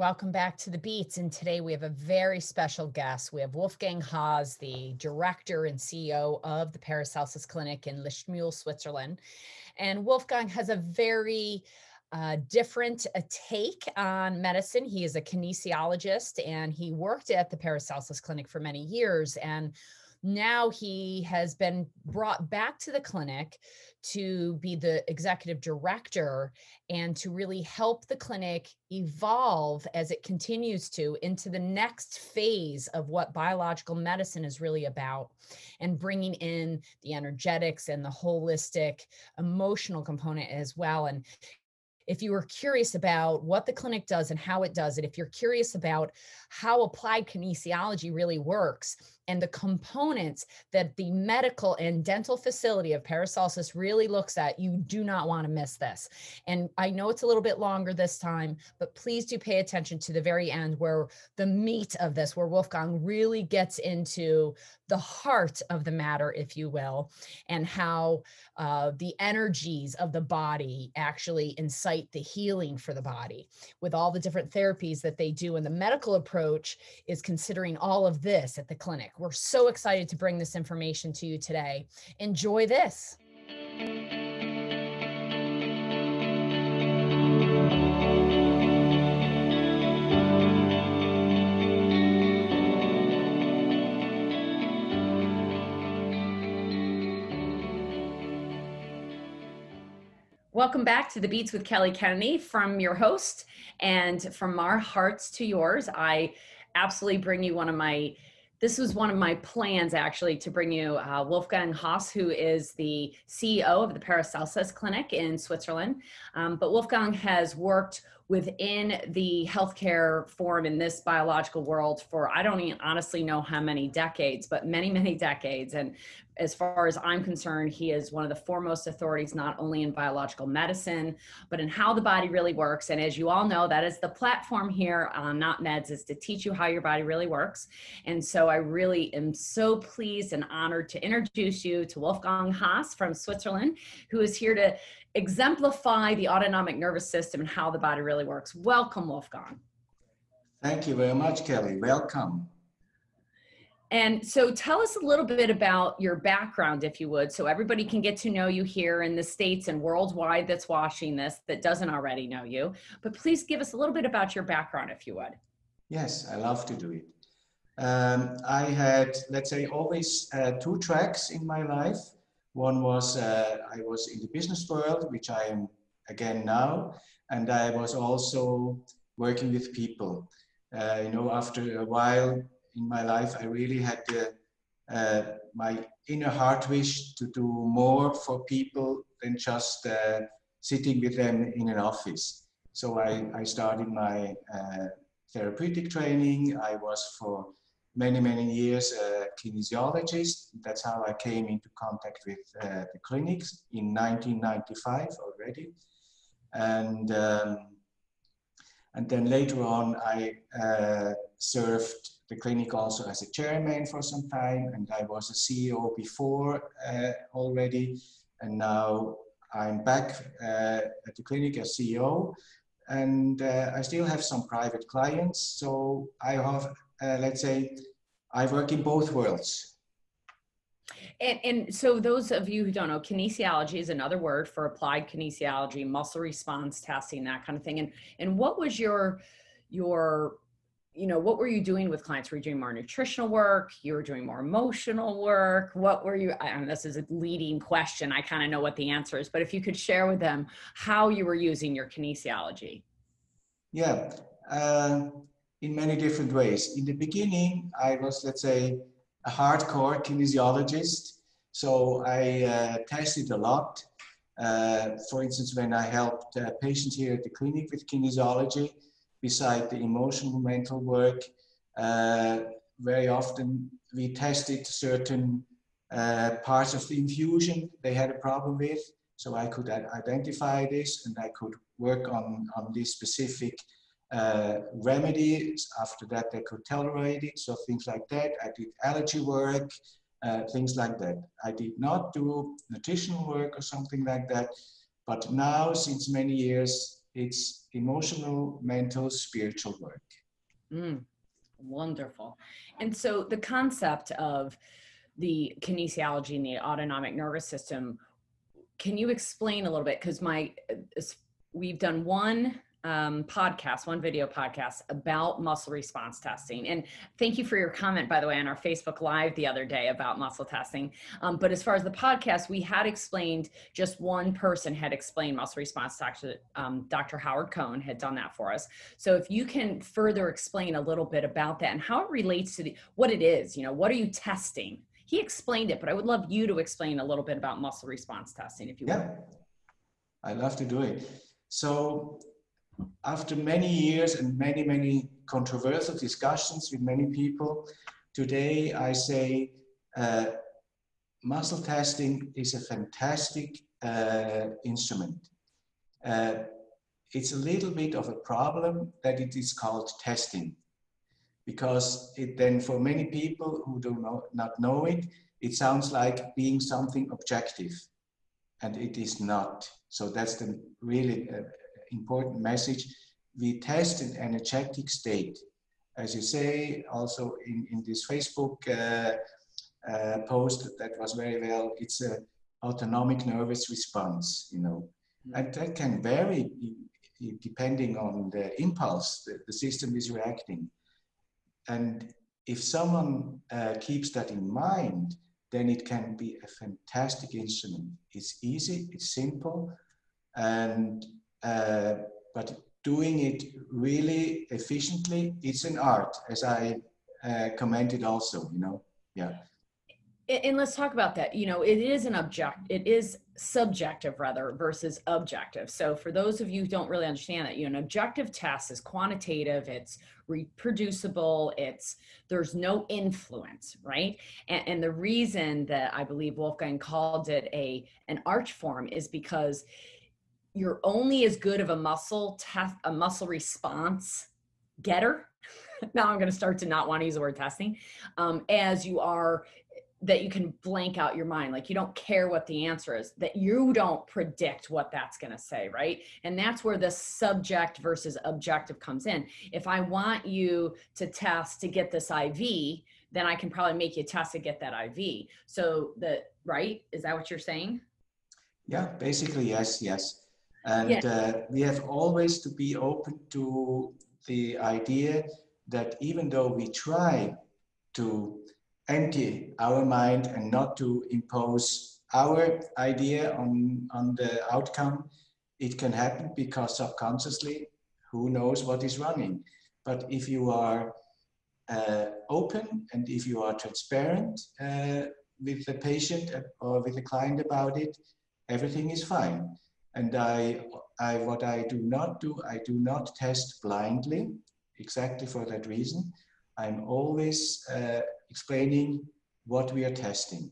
Welcome back to the Beats. And today we have a very special guest. We have Wolfgang Haas, the director and CEO of the Paracelsus Clinic in Lustmühle, Switzerland. And Wolfgang has a very uh, different uh, take on medicine. He is a kinesiologist and he worked at the Paracelsus Clinic for many years. And now he has been brought back to the clinic to be the executive director and to really help the clinic evolve as it continues to into the next phase of what biological medicine is really about and bringing in the energetics and the holistic emotional component as well. And if you are curious about what the clinic does and how it does it, if you're curious about how applied kinesiology really works and the components that the medical and dental facility of Paracelsus really looks at, you do not want to miss this. And I know it's a little bit longer this time, but please do pay attention to the very end where the meat of this, where Wolfgang really gets into the heart of the matter, if you will, and how uh, the energies of the body actually incite the healing for the body with all the different therapies that they do. And the medical approach is considering all of this at the clinic. We're so excited to bring this information to you today. Enjoy this. Welcome back to the Beats with Kelly Kennedy from your host and from our hearts to yours. I absolutely bring you one of my this was one of my plans actually to bring you uh, Wolfgang Haas, who is the CEO of the Paracelsus Clinic in Switzerland. Um, but Wolfgang has worked within the healthcare form in this biological world for I don't honestly know how many decades, but many, many decades. And as far as I'm concerned, he is one of the foremost authorities, not only in biological medicine, but in how the body really works. And as you all know, that is the platform here on Not Meds is to teach you how your body really works. And so I really am so pleased and honored to introduce you to Wolfgang Haas from Switzerland, who is here to exemplify the autonomic nervous system and how the body really works. Welcome, Wolfgang. Thank you very much, Kelly. Welcome. And so tell us a little bit about your background, if you would, so everybody can get to know you here in the States and worldwide that's watching this that doesn't already know you. But please give us a little bit about your background, if you would. Yes, I love to do it. Um, I had, let's say, always uh, two tracks in my life. One was uh, I was in the business world, which I am again now, and I was also working with people. Uh, you know, after a while in my life, I really had the, uh, my inner heart wish to do more for people than just uh, sitting with them in an office. So I, I started my uh, therapeutic training. I was for many, many years a kinesiologist. That's how I came into contact with uh, the clinics in 1995 already. And, um, and then later on, I uh, served the clinic also as a chairman for some time, and I was a CEO before uh, already. And now I'm back uh, at the clinic as CEO and uh, I still have some private clients. So I have uh, let's say, I work in both worlds. And, and, so those of you who don't know, kinesiology is another word for applied kinesiology, muscle response testing, that kind of thing. And and what was your your you know what were you doing with clients? Were you doing more nutritional work? You were doing more emotional work? What were you and this is a leading question. I kind of know what the answer is but if you could share with them how you were using your kinesiology. Yeah. Uh, in many different ways. In the beginning, I was, let's say, a hardcore kinesiologist. So I uh, tested a lot. Uh, for instance, when I helped uh, patients here at the clinic with kinesiology, beside the emotional mental work, uh, very often we tested certain uh, parts of the infusion they had a problem with. So I could identify this and I could work on, on this specific uh, remedies. After that, they could tolerate it. So things like that. I did allergy work, uh, things like that. I did not do nutritional work or something like that. But now, since many years, it's emotional, mental, spiritual work. Mm, wonderful. And so the concept of the kinesiology and the autonomic nervous system, can you explain a little bit? Because my uh, we've done one um, podcast, one video podcast about muscle response testing. And thank you for your comment, by the way, on our Facebook Live the other day about muscle testing. Um, but as far as the podcast, we had explained just one person had explained muscle response. Dr. Um, Dr. Howard Cohn had done that for us. So if you can further explain a little bit about that and how it relates to the, what it is, you know, what are you testing? He explained it, but I would love you to explain a little bit about muscle response testing, if you yeah. would. I love to do it. So after many years and many, many controversial discussions with many people, today I say uh, muscle testing is a fantastic uh, instrument. Uh, it's a little bit of a problem that it is called testing because it then for many people who do not, not know it, it sounds like being something objective and it is not. So that's the really uh, important message. We test an energetic state. As you say, also in, in this Facebook uh, uh, post that was very well, it's a autonomic nervous response, you know. Mm-hmm. And that can vary depending on the impulse that the system is reacting. And if someone uh, keeps that in mind, then it can be a fantastic instrument. It's easy, it's simple, and uh, but doing it really efficiently, it's an art, as I uh, commented also, you know, yeah. And let's talk about that. You know, it is an object, it is subjective rather versus objective. So for those of you who don't really understand that, you know, an objective test is quantitative, it's reproducible, it's there's no influence, right? And, and the reason that I believe Wolfgang called it a an art form is because you're only as good of a muscle test, a muscle response getter. now I'm going to start to not want to use the word testing um, as you are that you can blank out your mind like you don't care what the answer is that you don't predict what that's going to say right? And that's where the subject versus objective comes in. If i want you to test to get this iv then i can probably make you test to get that iv so the right? Is that what you're saying? Yeah basically yes yes and yeah. uh, we have always to be open to the idea that even though we try to empty our mind and not to impose our idea on, on the outcome, it can happen because subconsciously, who knows what is running. But if you are uh, open and if you are transparent uh, with the patient or with the client about it, everything is fine. And I, I, what I do not do, I do not test blindly, exactly for that reason. I'm always uh, explaining what we are testing.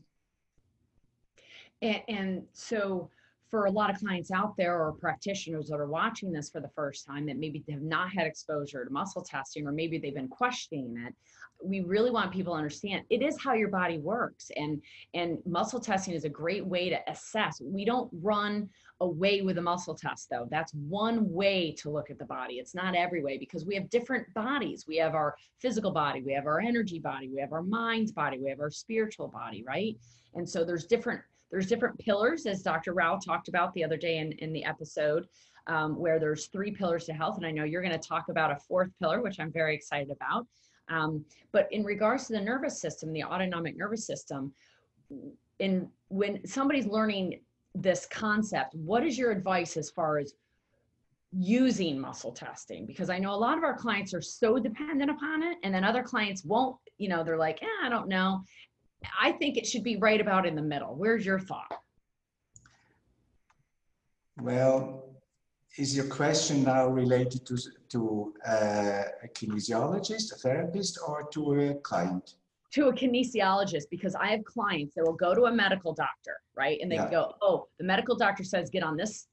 And, and, so, for a lot of clients out there or practitioners that are watching this for the first time that maybe have not had exposure to muscle testing or maybe they've been questioning it, we really want people to understand it is how your body works. And and muscle testing is a great way to assess. We don't run away with a muscle test though. That's one way to look at the body. It's not every way because we have different bodies. We have our physical body. We have our energy body. We have our mind's body. We have our spiritual body right? And so there's different there's different pillars as dr Rau talked about the other day in, in the episode um, where there's three pillars to health and i know you're going to talk about a fourth pillar which i'm very excited about um, but in regards to the nervous system, the autonomic nervous system, in when somebody's learning this concept, what is your advice as far as using muscle testing? Because I know a lot of our clients are so dependent upon it, and then other clients won't, you know, they're like, eh, I don't know. I think it should be right about in the middle. Where's your thought? Well, is your question now related to, to uh, a kinesiologist, a therapist, or to a client? To a kinesiologist, because I have clients that will go to a medical doctor, right? And they yeah. go, oh, the medical doctor says get on this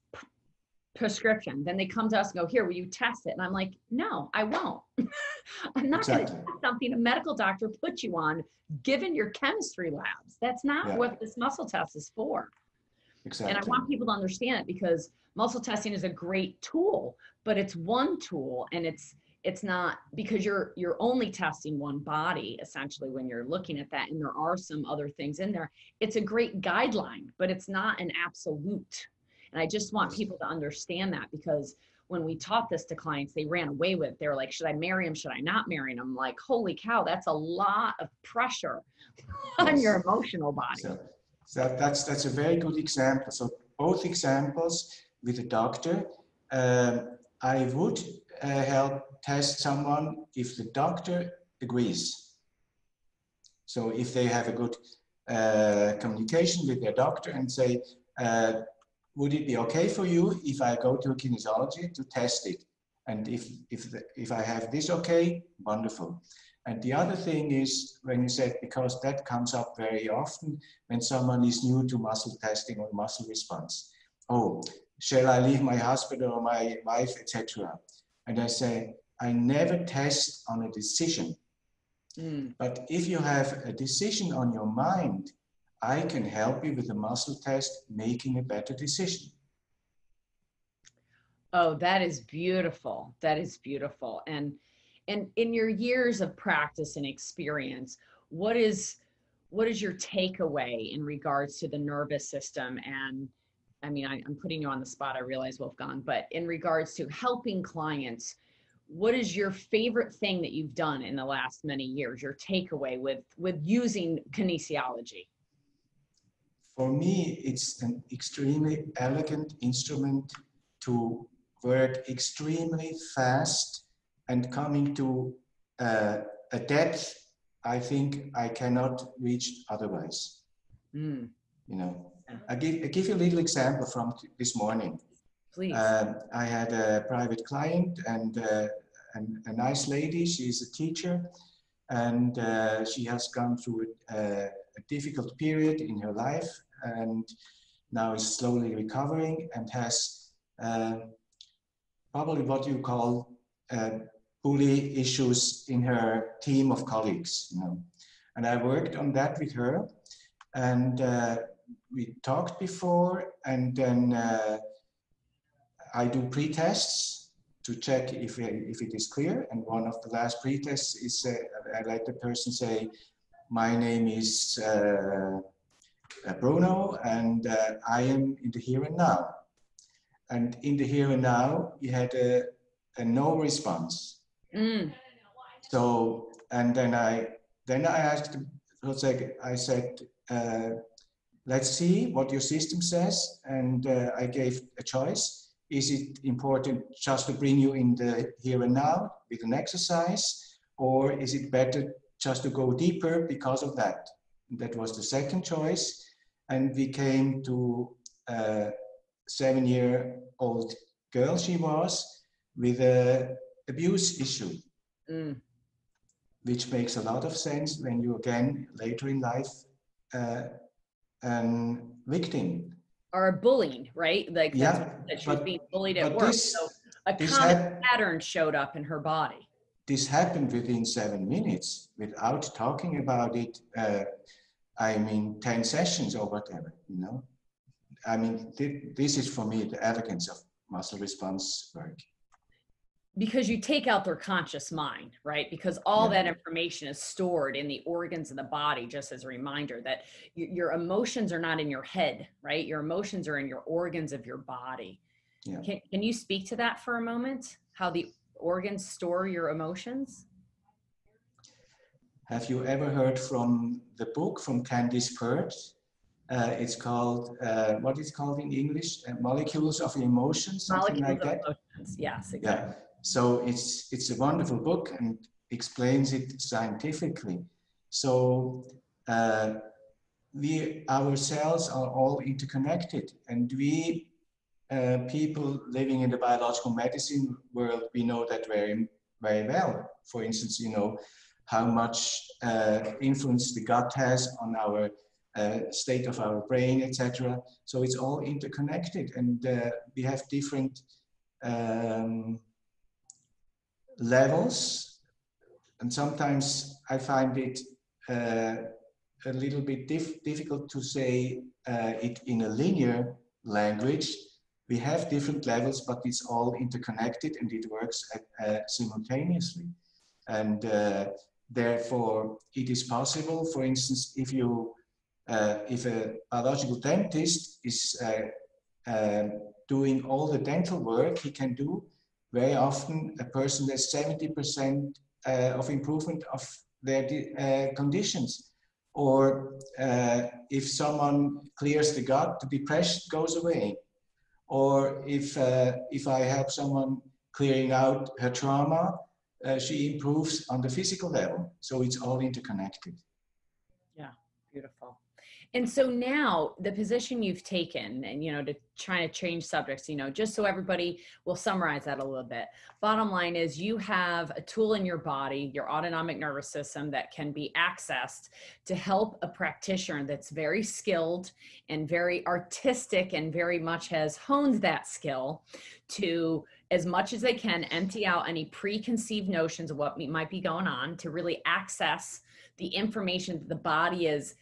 prescription. Then they come to us and go, here, will you test it? And I'm like, no, I won't. I'm not exactly. going to test something a medical doctor put you on, given your chemistry labs. That's not yeah. what this muscle test is for. exactly. And I want people to understand it because muscle testing is a great tool, but it's one tool and it's it's not because you're you're only testing one body essentially when you're looking at that and there are some other things in there it's a great guideline but it's not an absolute and i just want people to understand that because when we taught this to clients they ran away with it. they were like should i marry him should i not marry him I'm like holy cow that's a lot of pressure on Yes. your emotional body So, so that's that's a very good example. So both examples with a doctor, um, I would uh, help test someone if the doctor agrees. So if they have a good uh, communication with their doctor and say, uh, would it be okay for you if I go to a kinesiology to test it? And if if the, if I have this okay, wonderful. And the other thing is when you said because that comes up very often when someone is new to muscle testing or muscle response. Oh, shall I leave my husband or my wife, etc. And I say, I never test on a decision. Mm, But if you have a decision on your mind, I can help you with a muscle test making a better decision. Oh, that is beautiful. That is beautiful. And and in your years of practice and experience, what is what is your takeaway in regards to the nervous system and I mean, I, I'm putting you on the spot, I realize, Wolfgang, but in regards to helping clients, what is your favorite thing that you've done in the last many years, your takeaway with with using kinesiology? For me, it's an extremely elegant instrument to work extremely fast and coming to uh, a depth I think I cannot reach otherwise. Mm, You know, I give, I give you a little example from t- this morning. please. Um, I had a private client and, uh, and a nice lady. She's a teacher and uh, she has gone through a, a difficult period in her life and now is slowly recovering and has uh, probably what you call uh, bully issues in her team of colleagues. You know, and I worked on that with her, and uh, we talked before, and then. Uh, I do pre-tests to check if, if it is clear. And one of the last pre-tests is uh, I let the person say, my name is uh, Bruno and uh, I am in the here and now. And in the here and now, we had a, a no response. Mm, So, and then I, then I asked, Jose, I said, uh, let's see what your system says. And uh, I gave a choice. Is it important just to bring you in the here and now with an exercise? Or is it better just to go deeper because of that? That was the second choice. And we came to a seven year old girl, she was, with a abuse issue mm, which makes a lot of sense when you again later in life uh, victim. or bullying, right? Like Yeah, what she was being bullied at work. this- so a common hap- pattern showed up in her body. This happened within seven minutes without talking about it. Uh, I mean, 10 sessions or whatever, you know. I mean, thi- this is for me the elegance of muscle response work. because you take out their conscious mind, right? Because all Yeah. that information is stored in the organs of the body, just as a reminder that your emotions are not in your head, right? Your emotions are in your organs of your body. Yeah. Can, can you speak to that for a moment? How the organs store your emotions? Have you ever heard from the book from Candace Pert? Uh, it's called, uh, what is called in English? Uh, Molecules of Emotion, something Molecules like of that. emotions. Yes, exactly. Yeah. So it's it's a wonderful book and explains it scientifically. So uh, we ourselves are all interconnected, and we uh, people living in the biological medicine world, we know that very very well. For instance, you know how much uh, influence the gut has on our uh, state of our brain, etc. So it's all interconnected, and uh, we have different. Um, levels and sometimes i find it uh, a little bit dif- difficult to say uh, it in a linear language, we have different levels, but it's all interconnected and it works uh, simultaneously. And uh, therefore, it is possible, for instance, if you uh, if a biological dentist is uh, um, doing all the dental work he can do, very often a person has 70% uh, of improvement of their uh, conditions. Or uh, if someone clears the gut, the depression goes away. Or if, uh, if I help someone clearing out her trauma, uh, she improves on the physical level. So it's all interconnected. Yeah, beautiful. And so now the position you've taken and, you know, to try to change subjects, you know, just so everybody will summarize that a little bit. Bottom line is you have a tool in your body, your autonomic nervous system that can be accessed to help a practitioner that's very skilled and very artistic and very much has honed that skill to as much as they can empty out any preconceived notions of what might be going on to really access the information that the body is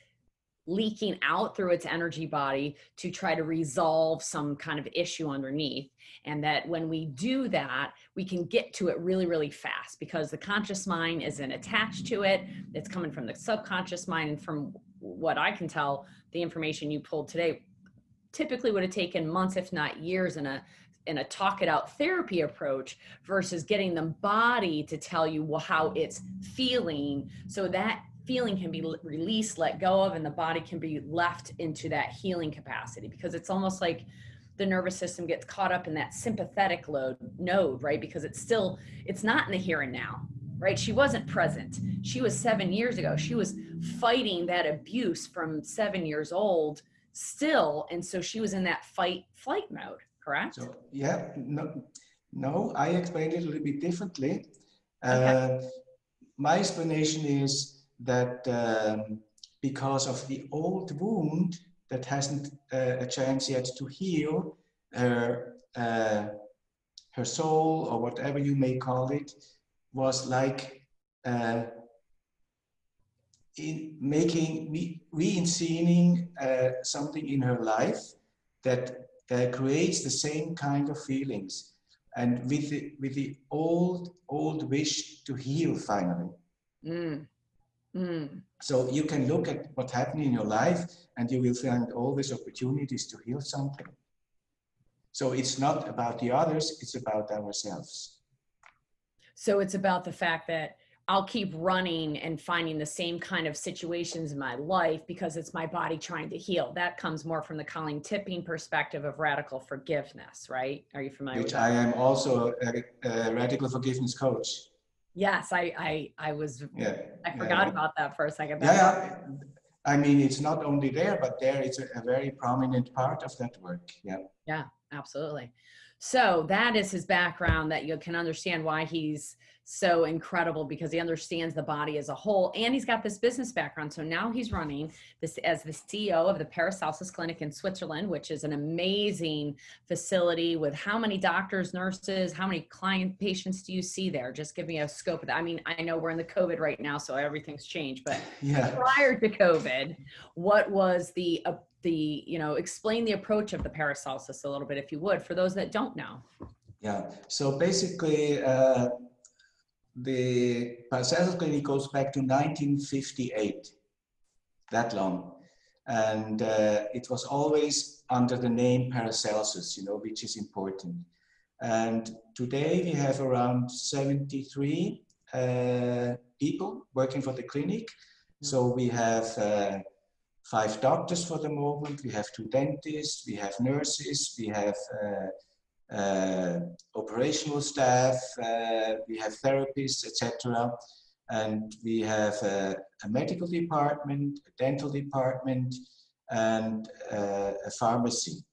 leaking out through its energy body to try to resolve some kind of issue underneath. And that when we do that, we can get to it really, really fast because the conscious mind isn't attached to it. It's coming from the subconscious mind. And from what I can tell, the information you pulled today typically would have taken months, if not years, in a in a talk it out therapy approach versus getting the body to tell you how it's feeling so that feeling can be released, let go of, and the body can be left into that healing capacity because it's almost like the nervous system gets caught up in that sympathetic load node, right? Because it's still, it's not in the here and now, right? She wasn't present. She was seven years ago. She was fighting that abuse from seven years old still. And so she was in that fight flight mode, correct? So, yeah, no, no, I explained it a little bit differently. Okay. Uh, my explanation is that um, because of the old wound that hasn't uh, a chance yet to heal, her, uh, her soul, or whatever you may call it, was like uh, in making, re- reinscening uh, something in her life that uh, creates the same kind of feelings. And with the, with the old, old wish to heal finally. Mm. Mm. So you can look at what's happening in your life and you will find always opportunities to heal something. So it's not about the others, it's about ourselves. So it's about the fact that I'll keep running and finding the same kind of situations in my life because it's my body trying to heal. That comes more from the Colin Tipping perspective of radical forgiveness, right? Are you familiar Which? I am also a, a radical forgiveness coach. Yes, I I I was yeah, I forgot yeah. about that for a second. Yeah, yeah, I mean it's not only there, but there it's a, a very prominent part of that work. Yeah. Yeah, absolutely. So that is his background that you can understand why he's so incredible because he understands the body as a whole and he's got this business background. So now he's running this as the CEO of the Paracelsus Clinic in Switzerland, which is an amazing facility with how many doctors, nurses, how many client patients do you see there? Just give me a scope of that. I mean, I know we're in the COVID right now, so everything's changed, but yeah. prior to COVID, what was the uh, the you know explain the approach of the Paracelsus a little bit if you would for those that don't know yeah so basically uh, the Paracelsus clinic goes back to 1958, that long. And uh, it was always under the name Paracelsus, you know, which is important. And today we have around 73 uh, people working for the clinic. So we have uh, five doctors for the moment, we have two dentists, we have nurses, we have uh, operational staff, uh, we have therapists, etc. And we have a, a, medical department, a dental department, and uh, a pharmacy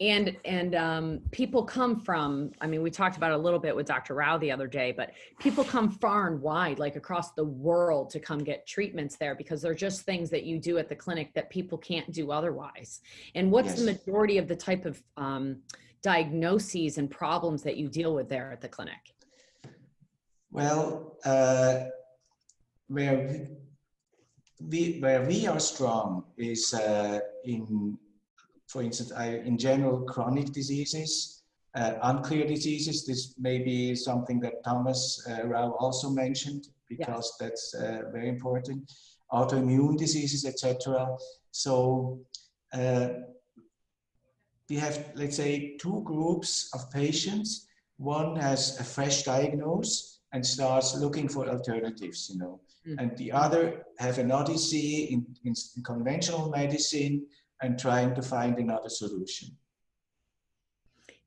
and and um, people come from i mean we talked about a little bit with dr Rau the other day but people come far and wide like across the world to come get treatments there because they're just things that you do at the clinic that people can't do otherwise and what's yes. the majority of the type of um, diagnoses and problems that you deal with there at the clinic well uh, where we, where we are strong is uh, in, for instance, I, in general chronic diseases, uh, unclear diseases. This may be something that Thomas uh, Rau also mentioned because that's uh, very important. Autoimmune diseases, etc. So uh, we have, let's say, two groups of patients. One has a fresh diagnosis and starts looking for alternatives, you know. Mm. And the other have an odyssey in, in, in conventional medicine and trying to find another solution.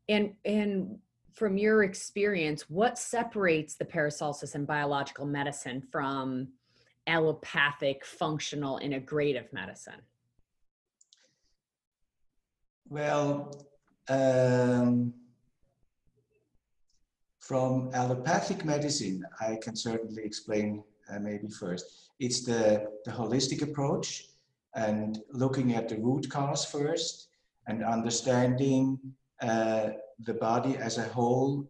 And and from your experience, what separates the Paracelsus and biological medicine from allopathic, functional, integrative medicine? Well, um, from allopathic medicine, I can certainly explain uh, maybe first. It's the, the holistic approach and looking at the root cause first and understanding uh, the body as a whole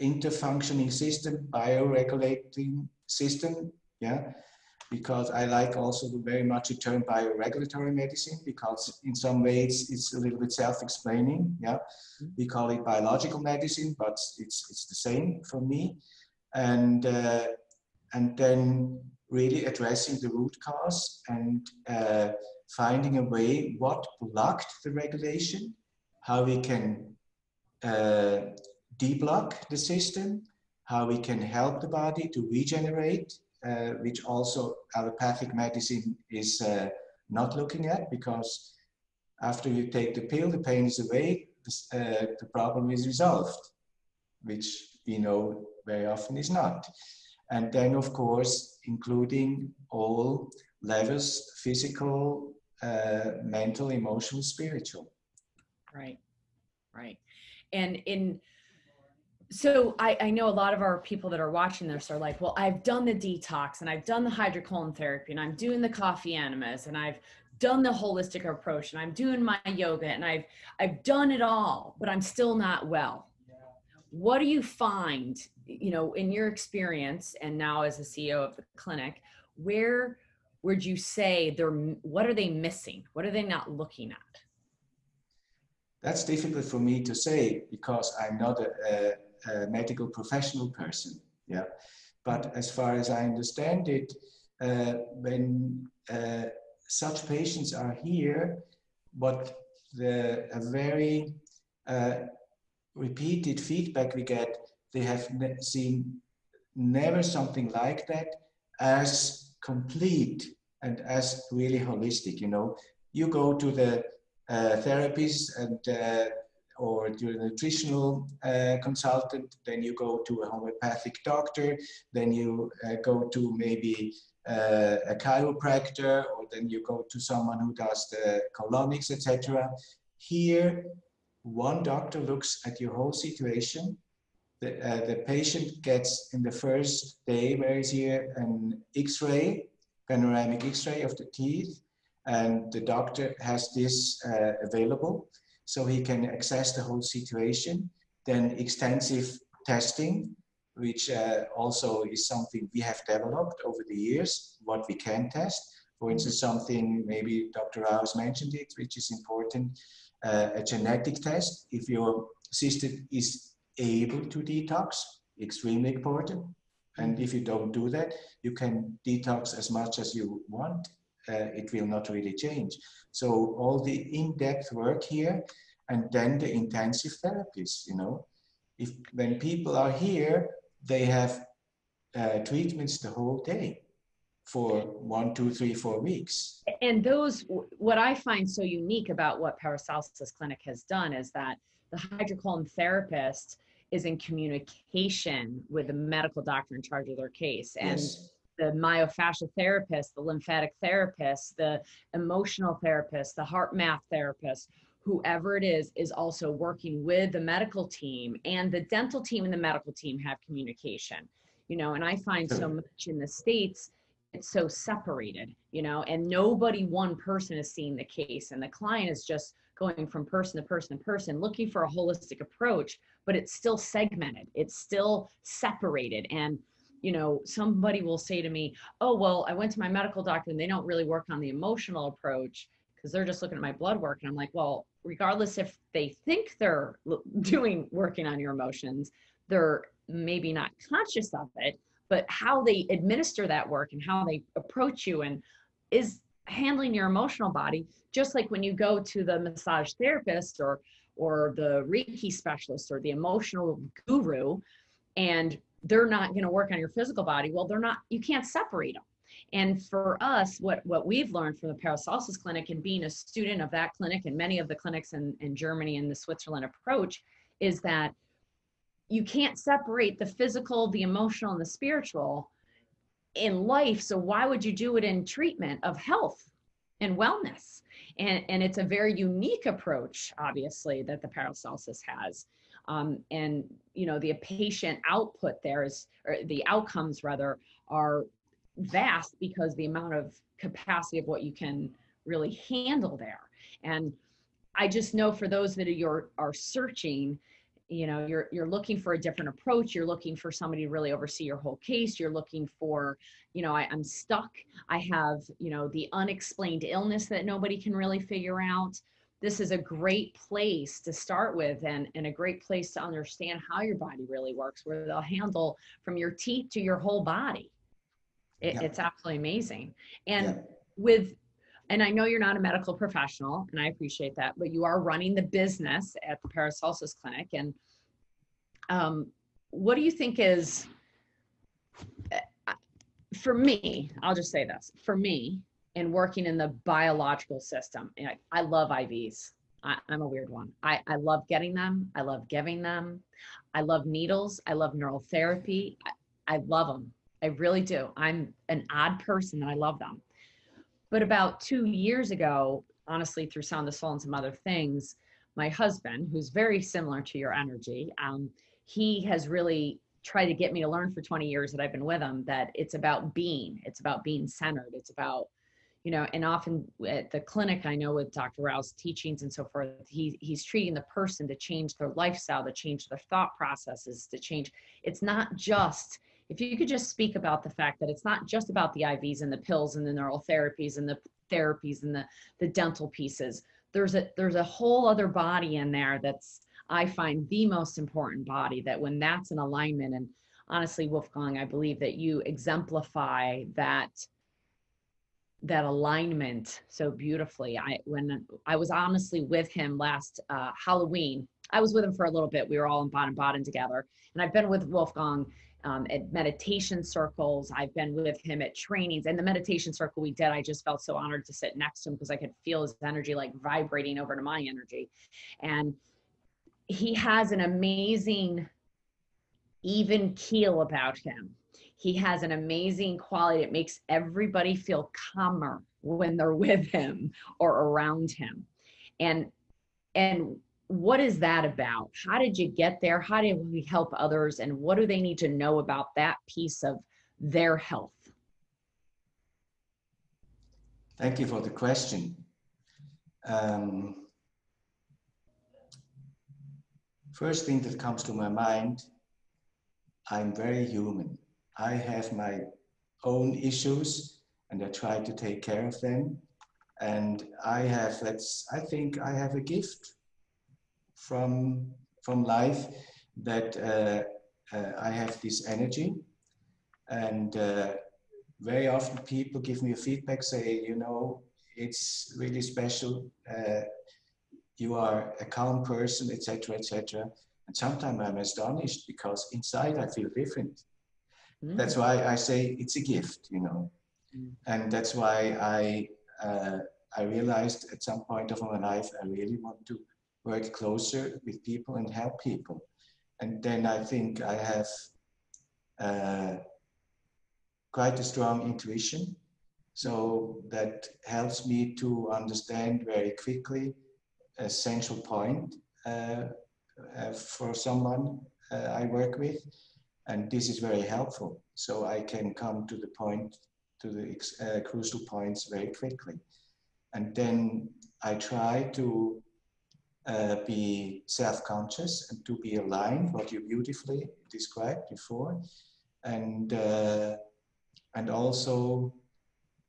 interfunctioning system, bioregulating system, yeah, because I like also very much the term bioregulatory medicine because in some ways it's a little bit self-explaining. Yeah, mm-hmm. we call it biological medicine, but it's it's the same for me, and uh, and then really addressing the root cause and uh, finding a way what blocked the regulation, how we can uh, deblock the system, how we can help the body to regenerate uh, which also allopathic medicine is uh, not looking at because after you take the pill, the pain is away, uh, the problem is resolved, which we know very often is not. And then, of course, including all levels physical, uh, mental, emotional, spiritual. Right, right. And in so I, I know a lot of our people that are watching this are like, well, I've done the detox and I've done the hydrocolon therapy and I'm doing the coffee enemas and I've done the holistic approach and I'm doing my yoga and I've I've done it all, but I'm still not well. What do you find, you know, in your experience and now as a CEO of the clinic, where would you say they're what are they missing? What are they not looking at? That's difficult for me to say because I'm not a, a a medical professional person. Yeah, but as far as I understand it, uh, when uh, such patients are here, what the a very uh, repeated feedback we get, they have ne seen never something like that as complete and as really holistic. You know, you go to the uh, therapies and uh, or a nutritional uh, consultant, then you go to a homeopathic doctor, then you uh, go to maybe uh, a chiropractor, or then you go to someone who does the colonics, etc. Here, one doctor looks at your whole situation. The, uh, the patient gets in the first day where is here an X-ray, panoramic X-ray of the teeth, and the doctor has this uh, available so he can access the whole situation. Then extensive testing, which uh, also is something we have developed over the years, what we can test. For instance, something maybe Dr. Rau's mentioned it, which is important, uh, a genetic test. If your system is able to detox, extremely important. And if you don't do that, you can detox as much as you want uh, it will not really change. So all the in-depth work here and then the intensive therapies, you know, if when people are here, they have uh, treatments the whole day for one, two, three, four weeks. And those, what I find so unique about what Paracelsus Clinic has done is that the hydrocolon therapist is in communication with the medical doctor in charge of their case. And yes the myofascial therapist, the lymphatic therapist, the emotional therapist, the HeartMath therapist, whoever it is, is also working with the medical team and the dental team and the medical team have communication, you know, and I find so much in the States, it's so separated, you know, and nobody, one person is seeing the case and the client is just going from person to person to person looking for a holistic approach, but it's still segmented, it's still separated. And you know, somebody will say to me, oh, well, I went to my medical doctor and they don't really work on the emotional approach because they're just looking at my blood work. And I'm like, well, regardless if they think they're doing working on your emotions, they're maybe not conscious of it, but how they administer that work and how they approach you and is handling your emotional body, just like when you go to the massage therapist or or the Reiki specialist or the emotional guru, and they're not going to work on your physical body. Well, they're not, you can't separate them. And for us, what, what we've learned from the Paracelsus Clinic and being a student of that clinic and many of the clinics in, in Germany and the Switzerland approach is that you can't separate the physical, the emotional, and the spiritual in life. So why would you do it in treatment of health and wellness? And, and it's a very unique approach, obviously, that the Paracelsus has. Um, and you know the patient output there is or the outcomes rather are vast because the amount of capacity of what you can really handle there and i just know for those that are, are searching you know you're you're looking for a different approach you're looking for somebody to really oversee your whole case you're looking for you know I, i'm stuck i have you know the unexplained illness that nobody can really figure out this is a great place to start with and, and a great place to understand how your body really works where they'll handle from your teeth to your whole body it, yeah. it's absolutely amazing and yeah. with and I know you're not a medical professional, and I appreciate that, but you are running the business at the Paracelsus Clinic. And um, what do you think is, uh, for me, I'll just say this for me, in working in the biological system, I, I love IVs. I, am a weird one. I, I love getting them. I love giving them. I love needles. I love neural therapy. I, I love them. I really do. I'm an odd person and I love them. But about two years ago, honestly, through Sound the Soul and some other things, my husband, who's very similar to your energy, um, he has really tried to get me to learn for 20 years that I've been with him that it's about being, it's about being centered, it's about, you know, and often at the clinic, I know with Dr. Rau's teachings and so forth, he, he's treating the person to change their lifestyle, to change their thought processes, to change. It's not just if you could just speak about the fact that it's not just about the IVs and the pills and the neural therapies and the therapies and the, the dental pieces. There's a there's a whole other body in there that's I find the most important body that when that's in alignment and honestly Wolfgang I believe that you exemplify that that alignment so beautifully. I when I was honestly with him last uh, Halloween, I was with him for a little bit. We were all in Baden-Baden together, and I've been with Wolfgang um, at meditation circles. I've been with him at trainings. And the meditation circle we did, I just felt so honored to sit next to him because I could feel his energy like vibrating over to my energy. And he has an amazing, even keel about him. He has an amazing quality that makes everybody feel calmer when they're with him or around him. And and what is that about? How did you get there? How did we help others? And what do they need to know about that piece of their health? Thank you for the question. Um, first thing that comes to my mind, I'm very human. I have my own issues and I try to take care of them. And I have, let's, I think I have a gift from from life that uh, uh, I have this energy and uh, very often people give me a feedback say you know it's really special uh, you are a calm person etc etc and sometimes i'm astonished because inside i feel different mm. that's why i say it's a gift you know mm. and that's why i uh, i realized at some point of my life i really want to work closer with people and help people. And then I think I have uh, quite a strong intuition. So that helps me to understand very quickly a central point uh, uh, for someone uh, I work with. And this is very helpful. So I can come to the point, to the uh, crucial points very quickly. And then I try to uh, be self-conscious and to be aligned, what you beautifully described before. and uh, and also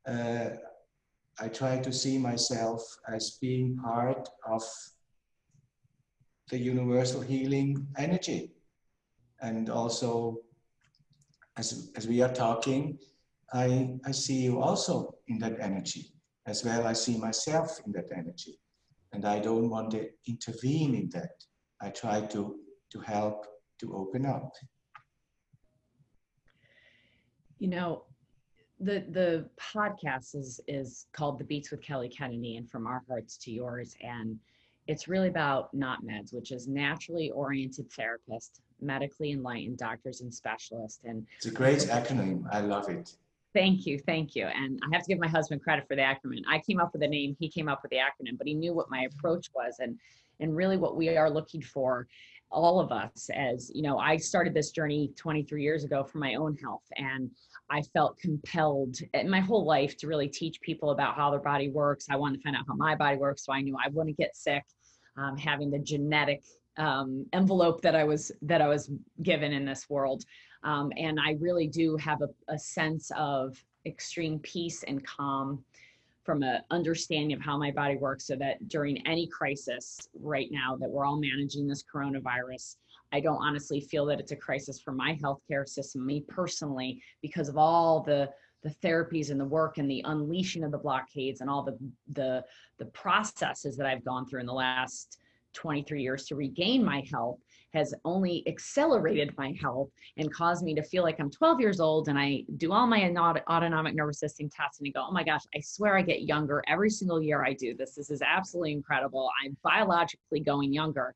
uh, I try to see myself as being part of the universal healing energy. And also, as, as we are talking, I, I see you also in that energy, as well I see myself in that energy. And I don't want to intervene in that. I try to, to help to open up. You know, the the podcast is is called the beats with kelly kennedy and from our hearts to yours and it's really about not meds which is naturally oriented therapist medically enlightened doctors and specialists and it's a great acronym i love it thank you thank you and i have to give my husband credit for the acronym i came up with the name he came up with the acronym but he knew what my approach was and and really what we are looking for all of us as you know i started this journey 23 years ago for my own health and I felt compelled in my whole life to really teach people about how their body works. I wanted to find out how my body works, so I knew I wouldn't get sick. Um, having the genetic um, envelope that I was that I was given in this world, um, and I really do have a, a sense of extreme peace and calm from an understanding of how my body works, so that during any crisis right now that we're all managing this coronavirus, I don't honestly feel that it's a crisis for my healthcare system, me personally, because of all the the therapies and the work and the unleashing of the blockades and all the the the processes that I've gone through in the last 23 years to regain my health has only accelerated my health and caused me to feel like I'm 12 years old and I do all my autonomic nervous system tests and I go, oh my gosh, I swear I get younger every single year I do this. This is absolutely incredible. I'm biologically going younger.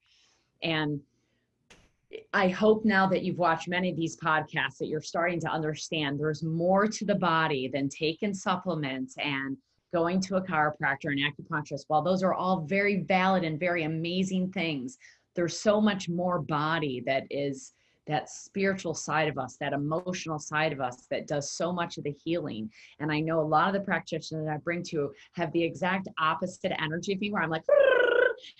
And I hope now that you've watched many of these podcasts that you're starting to understand there's more to the body than taking supplements and going to a chiropractor and acupuncturist. While those are all very valid and very amazing things, there's so much more body that is that spiritual side of us, that emotional side of us that does so much of the healing. And I know a lot of the practitioners that I bring to have the exact opposite energy of me where I'm like,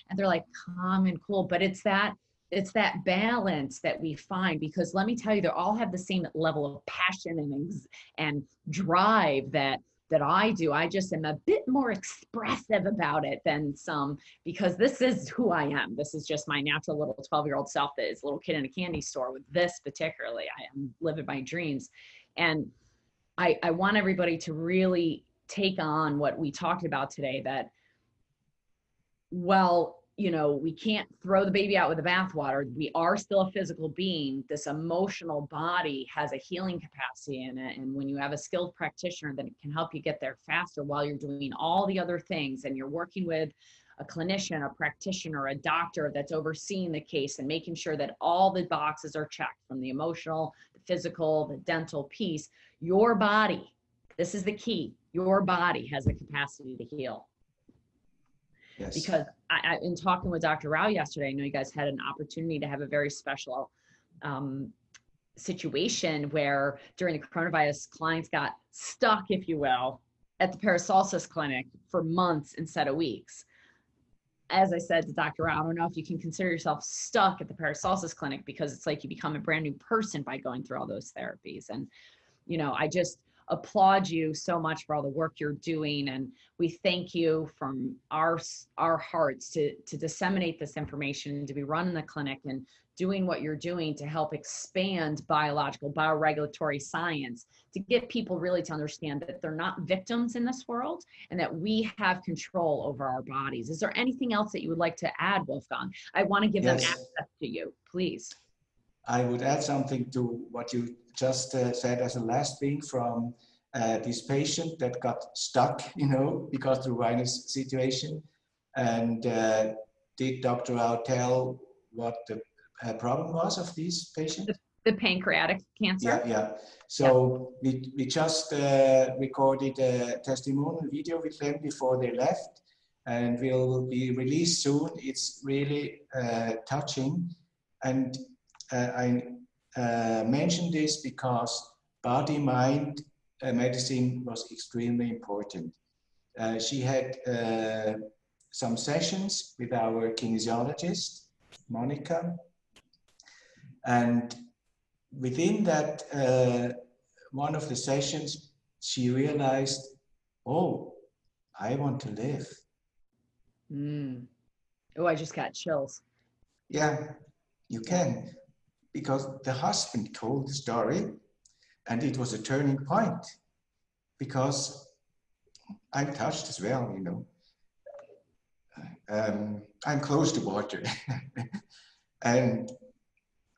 and they're like calm and cool, but it's that it's that balance that we find because let me tell you they all have the same level of passion and and drive that that I do. I just am a bit more expressive about it than some because this is who I am. This is just my natural little 12 year old self that is a little kid in a candy store with this particularly. I am living my dreams. And I, I want everybody to really take on what we talked about today that well you know, we can't throw the baby out with the bathwater. We are still a physical being. This emotional body has a healing capacity in it. And when you have a skilled practitioner that can help you get there faster while you're doing all the other things and you're working with a clinician, a practitioner, a doctor that's overseeing the case and making sure that all the boxes are checked from the emotional, the physical, the dental piece, your body, this is the key, your body has the capacity to heal. Yes. Because I, I, in talking with Dr. Rau yesterday, I know you guys had an opportunity to have a very special um, situation where during the coronavirus, clients got stuck, if you will, at the Paracelsus clinic for months instead of weeks. As I said to Dr. Rau, I don't know if you can consider yourself stuck at the Paracelsus clinic because it's like you become a brand new person by going through all those therapies. And, you know, I just, applaud you so much for all the work you're doing and we thank you from our our hearts to to disseminate this information to be running the clinic and doing what you're doing to help expand biological bioregulatory science to get people really to understand that they're not victims in this world and that we have control over our bodies. Is there anything else that you would like to add wolfgang? I want to give yes. them access to you please I would add something to what you just uh, said as a last thing from uh, this patient that got stuck, you know, because of the virus situation. And uh, did Dr. Rau tell what the uh, problem was of this patient? The, the pancreatic cancer. Yeah, yeah. So yeah. We, we just uh, recorded a testimonial video with them before they left and will be released soon. It's really uh, touching. And I uh, mention this because body mind uh, medicine was extremely important. she had some sessions with our kinesiologist, Monica, and within that uh, one of the sessions, she realized, oh, I want to live. Mm. Oh, I just got chills. Yeah, you can. Because the husband told the story and it was a turning point. Because I'm touched as well, you know. Um, I'm close to water. and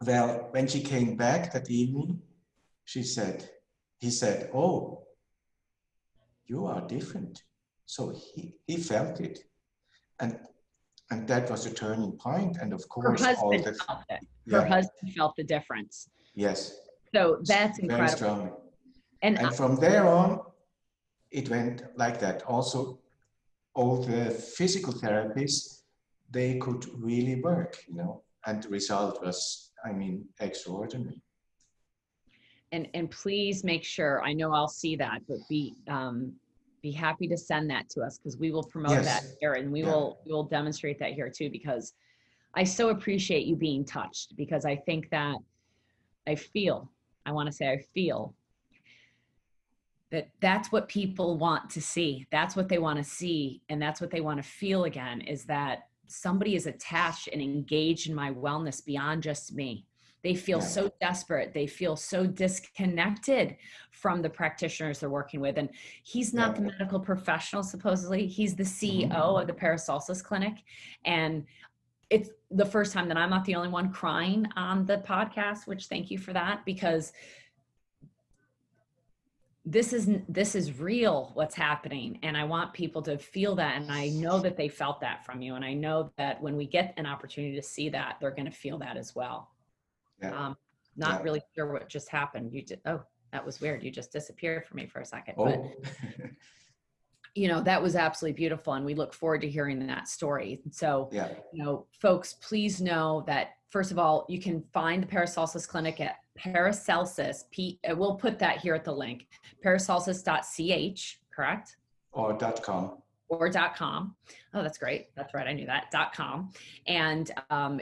well, when she came back that evening, she said, he said, oh, you are different. So he, he felt it. And and that was a turning. And of course, her husband the, felt it. Her yeah. husband felt the difference. Yes. So that's Very incredible. strongly. And, and I, from there on, it went like that. Also, all the physical therapies, they could really work, you know, and the result was, I mean, extraordinary. And and please make sure. I know I'll see that, but be um, be happy to send that to us because we will promote Yes. that here and we Yeah. will we will demonstrate that here too because I so appreciate you being touched because I think that I feel I want to say I feel that that's what people want to see that's what they want to see and that's what they want to feel again is that somebody is attached and engaged in my wellness beyond just me they feel Yeah. so desperate. They feel so disconnected from the practitioners they're working with. And he's not Yeah. the medical professional supposedly. He's the ceo Mhm. of the paracelsus clinic. And it's the first time that i'm not the only one crying on the podcast which thank you for that because this is this is real what's happening. And i want people to feel that. And i know that they felt that from you. And i know that when we get an opportunity to see that they're going to feel that as well Yeah. um not Yeah. really sure what just happened you did oh that was weird you just disappeared for me for a second but Oh, you know that was absolutely beautiful and we look forward to hearing that story so yeah, you know, folks, please know that first of all, you can find the Paracelsus Clinic at Paracelsus. P. We'll put that here at the link. Paracelsus.ch, correct? or dot com. Or .com. Oh, that's great. That's right. I knew that. .com. And um,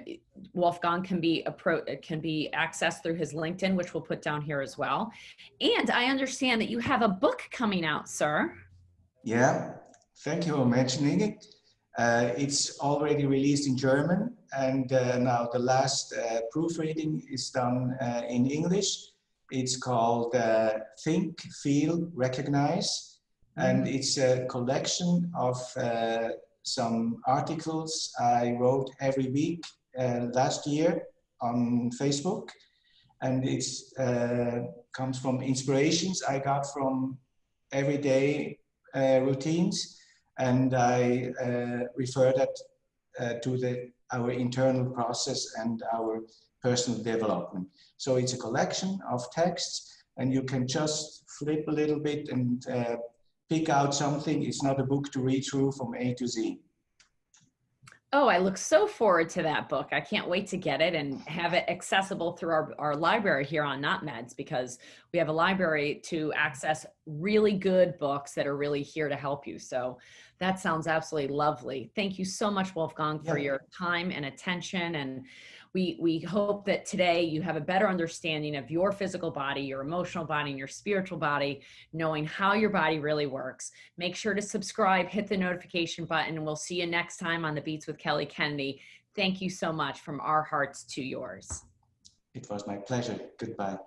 Wolfgang can be appro- can be accessed through his LinkedIn, which we'll put down here as well. And I understand that you have a book coming out, sir. Yeah, thank you for mentioning it. Uh, it's already released in German, and uh, now the last uh, proofreading is done uh, in English. It's called uh, Think, Feel, Recognize, and it's a collection of uh, some articles I wrote every week uh, last year on Facebook, and it uh, comes from inspirations I got from everyday uh, routines, and I uh, refer that uh, to the our internal process and our personal development. So it's a collection of texts, and you can just flip a little bit and uh, pick out something. It's not a book to read through from A to Z. Oh, I look so forward to that book. I can't wait to get it and have it accessible through our, our library here on Not Meds because we have a library to access really good books that are really here to help you. So that sounds absolutely lovely. Thank you so much, Wolfgang, for Yeah. your time and attention. And we we hope that today you have a better understanding of your physical body, your emotional body, and your spiritual body, knowing how your body really works. Make sure to subscribe, hit the notification button, and we'll see you next time on the Beats with Kelly Kennedy. Thank you so much from our hearts to yours. It was my pleasure. Goodbye.